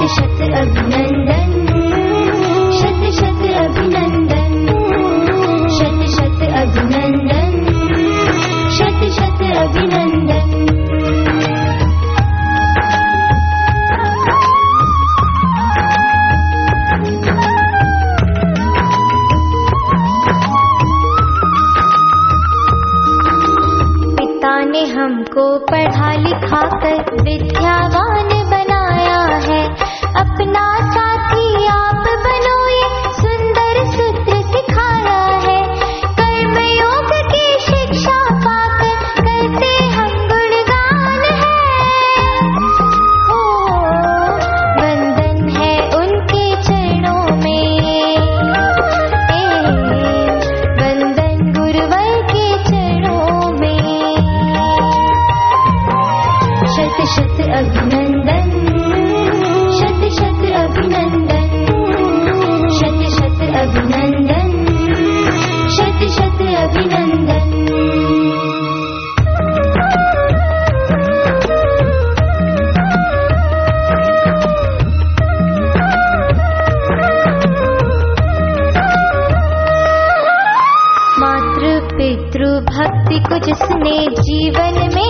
शत शत अभिनंदन, शत शत अभिनंदन, शत शत अभिनंदन, शत शत अभिनंदन। हमको पढ़ा लिखा कर विद्यावान बनाया है। अपना साथी आप बनो। अपने जीवन में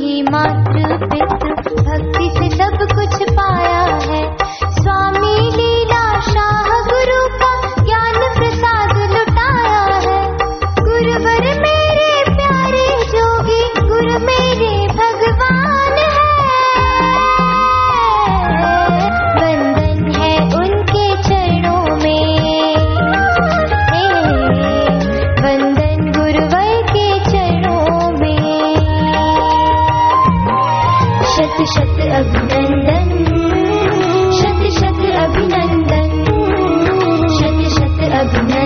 भी मातृ भक्ति से सब कुछ पाया। I've been